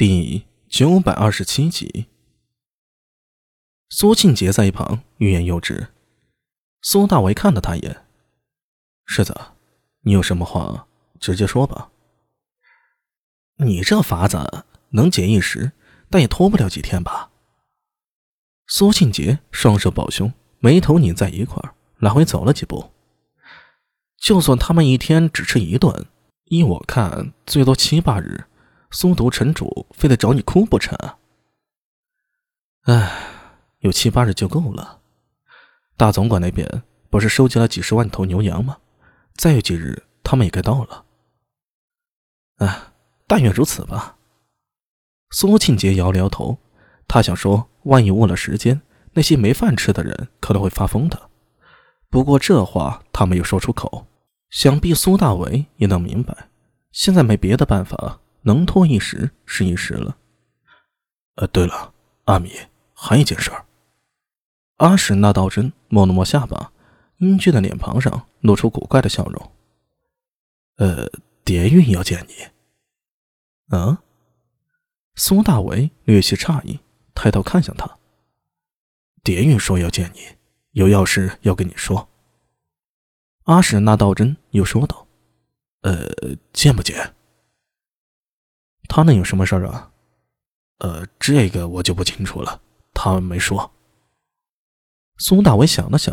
第九百二十七集，苏庆杰在一旁欲言又止。苏大为看了他一眼：“世子，你有什么话直接说吧。你这法子能解一时，但也拖不了几天吧？”苏庆杰双手抱胸，眉头拧在一块儿，来回走了几步。就算他们一天只吃一顿，依我看，最多七八日。苏毒城主非得找你哭不成？唉，有七八日就够了。大总管那边不是收集了几十万头牛羊吗？再有几日，他们也该到了。唉，但愿如此吧。苏庆杰摇了摇头，他想说，万一误了时间，那些没饭吃的人可能会发疯的。不过这话他没有说出口，想必苏大为也能明白，现在没别的办法。能拖一时是一时了。呃，对了，阿米，还有一件事儿。阿史那道真摸了摸下巴，英俊的脸庞上露出古怪的笑容。呃，蝶韵要见你。啊？苏大为略些诧异，抬头看向他。蝶韵说要见你，有要事要跟你说。阿史那道真又说道：“呃，见不见？”他能有什么事儿啊？呃，这个我就不清楚了，他没说。苏大伟想了想，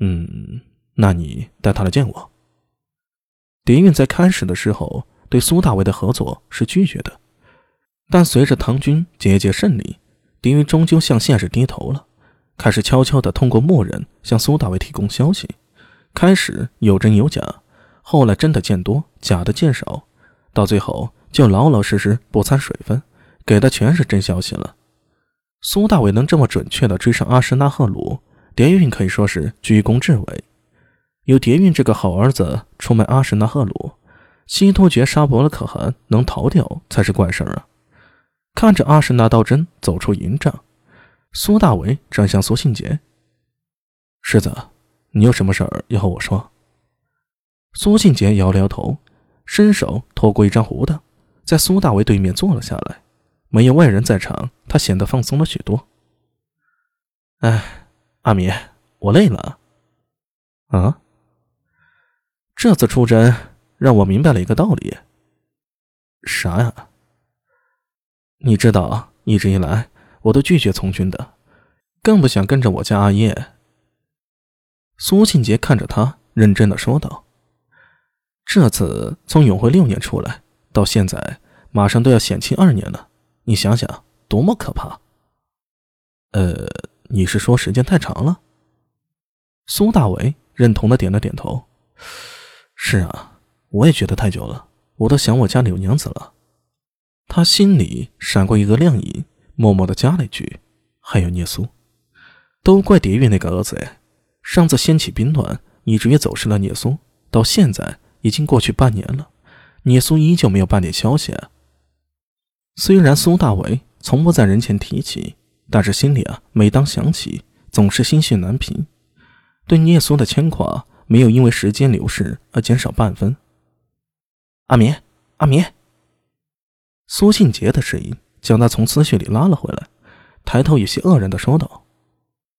嗯，那你带他来见我。狄韵在开始的时候对苏大伟的合作是拒绝的，但随着唐军节节胜利，狄云终究向现实低头了，开始悄悄的通过默人向苏大伟提供消息。开始有真有假，后来真的见多，假的见少，到最后。就老老实实不掺水分，给的全是真消息了。苏大伟能这么准确的追上阿什纳赫鲁，蝶韵可以说是居功至伟。有蝶韵这个好儿子出卖阿什纳赫鲁，西突厥沙伯勒可汗能逃掉才是怪事儿啊！看着阿什纳道真走出营帐，苏大伟转向苏信杰：“世子，你有什么事儿要和我说？”苏信杰摇了摇头，伸手托过一张胡凳。在苏大为对面坐了下来，没有外人在场，他显得放松了许多。哎，阿米，我累了。啊？这次出征让我明白了一个道理。啥呀？你知道，一直以来我都拒绝从军的，更不想跟着我家阿叶。苏庆杰看着他，认真的说道：“这次从永辉六年出来。”到现在，马上都要显庆二年了，你想想，多么可怕！呃，你是说时间太长了？苏大伟认同的点了点头。是啊，我也觉得太久了，我都想我家柳娘子了。他心里闪过一个亮影，默默的加了一句：“还有聂苏，都怪蝶玉那个儿子！上次掀起兵乱，以至于走失了聂苏，到现在已经过去半年了。”聂苏依旧没有半点消息啊。虽然苏大伟从不在人前提起，但是心里啊，每当想起，总是心绪难平。对聂苏的牵挂没有因为时间流逝而减少半分。阿明，阿明。苏庆杰的声音将他从思绪里拉了回来，抬头有些愕然的说道：“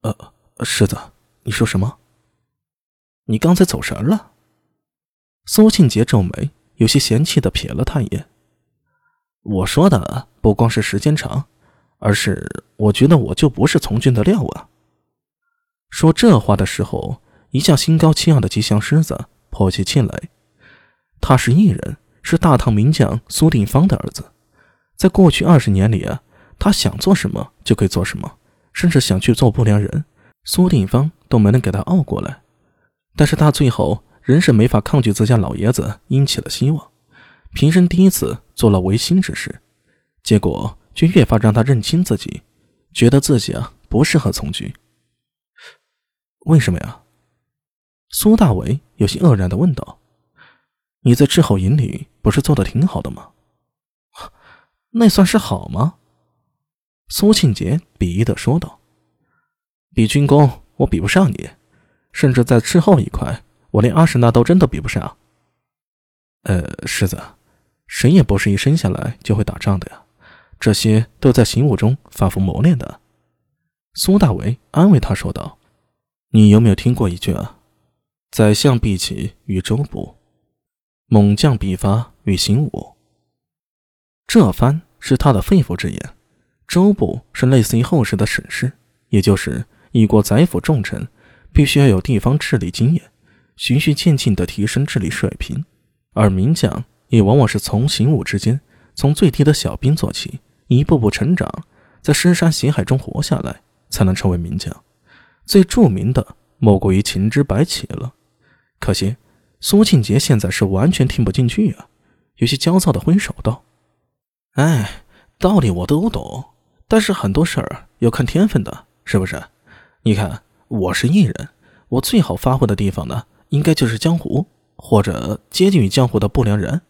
呃，世子，你说什么？你刚才走神了？”苏庆杰皱眉。有些嫌弃的瞥了他一眼。我说的不光是时间长，而是我觉得我就不是从军的料啊。说这话的时候，一向心高气傲的吉祥狮子迫起气来。他是异人，是大唐名将苏定方的儿子。在过去二十年里啊，他想做什么就可以做什么，甚至想去做不良人，苏定方都没能给他拗过来。但是他最后。仍是没法抗拒自家老爷子殷起了希望，平生第一次做了违心之事，结果却越发让他认清自己，觉得自己啊不适合从军。为什么呀？苏大伟有些愕然的问道：“你在斥候营里不是做的挺好的吗？那算是好吗？”苏庆杰鄙夷的说道：“比军功，我比不上你，甚至在斥候一块。”我连阿史那都真都比不上。呃，世子，谁也不是一生下来就会打仗的呀，这些都在行武中反复磨练的。苏大为安慰他说道：“你有没有听过一句啊？宰相必起与周卜，猛将必发与行武。”这番是他的肺腑之言。周卜是类似于后世的省事，也就是一国宰辅重臣，必须要有地方治理经验，循序渐进地提升智力水平。而名将也往往是从行伍之间，从最低的小兵做起，一步步成长，在深山险海中活下来，才能成为名将。最著名的莫过于秦之白起了。可惜苏庆杰现在是完全听不进去啊，有些焦躁地挥手道：“哎，道理我都懂。”但是很多事儿要看天分的，是不是？你看，我是艺人，我最好发挥的地方呢，应该就是江湖或者接近于江湖的不良人。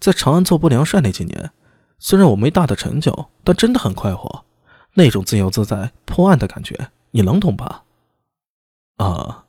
在长安做不良帅那几年，虽然我没大的成就，但真的很快活，那种自由自在、破案的感觉，你能懂吧？啊，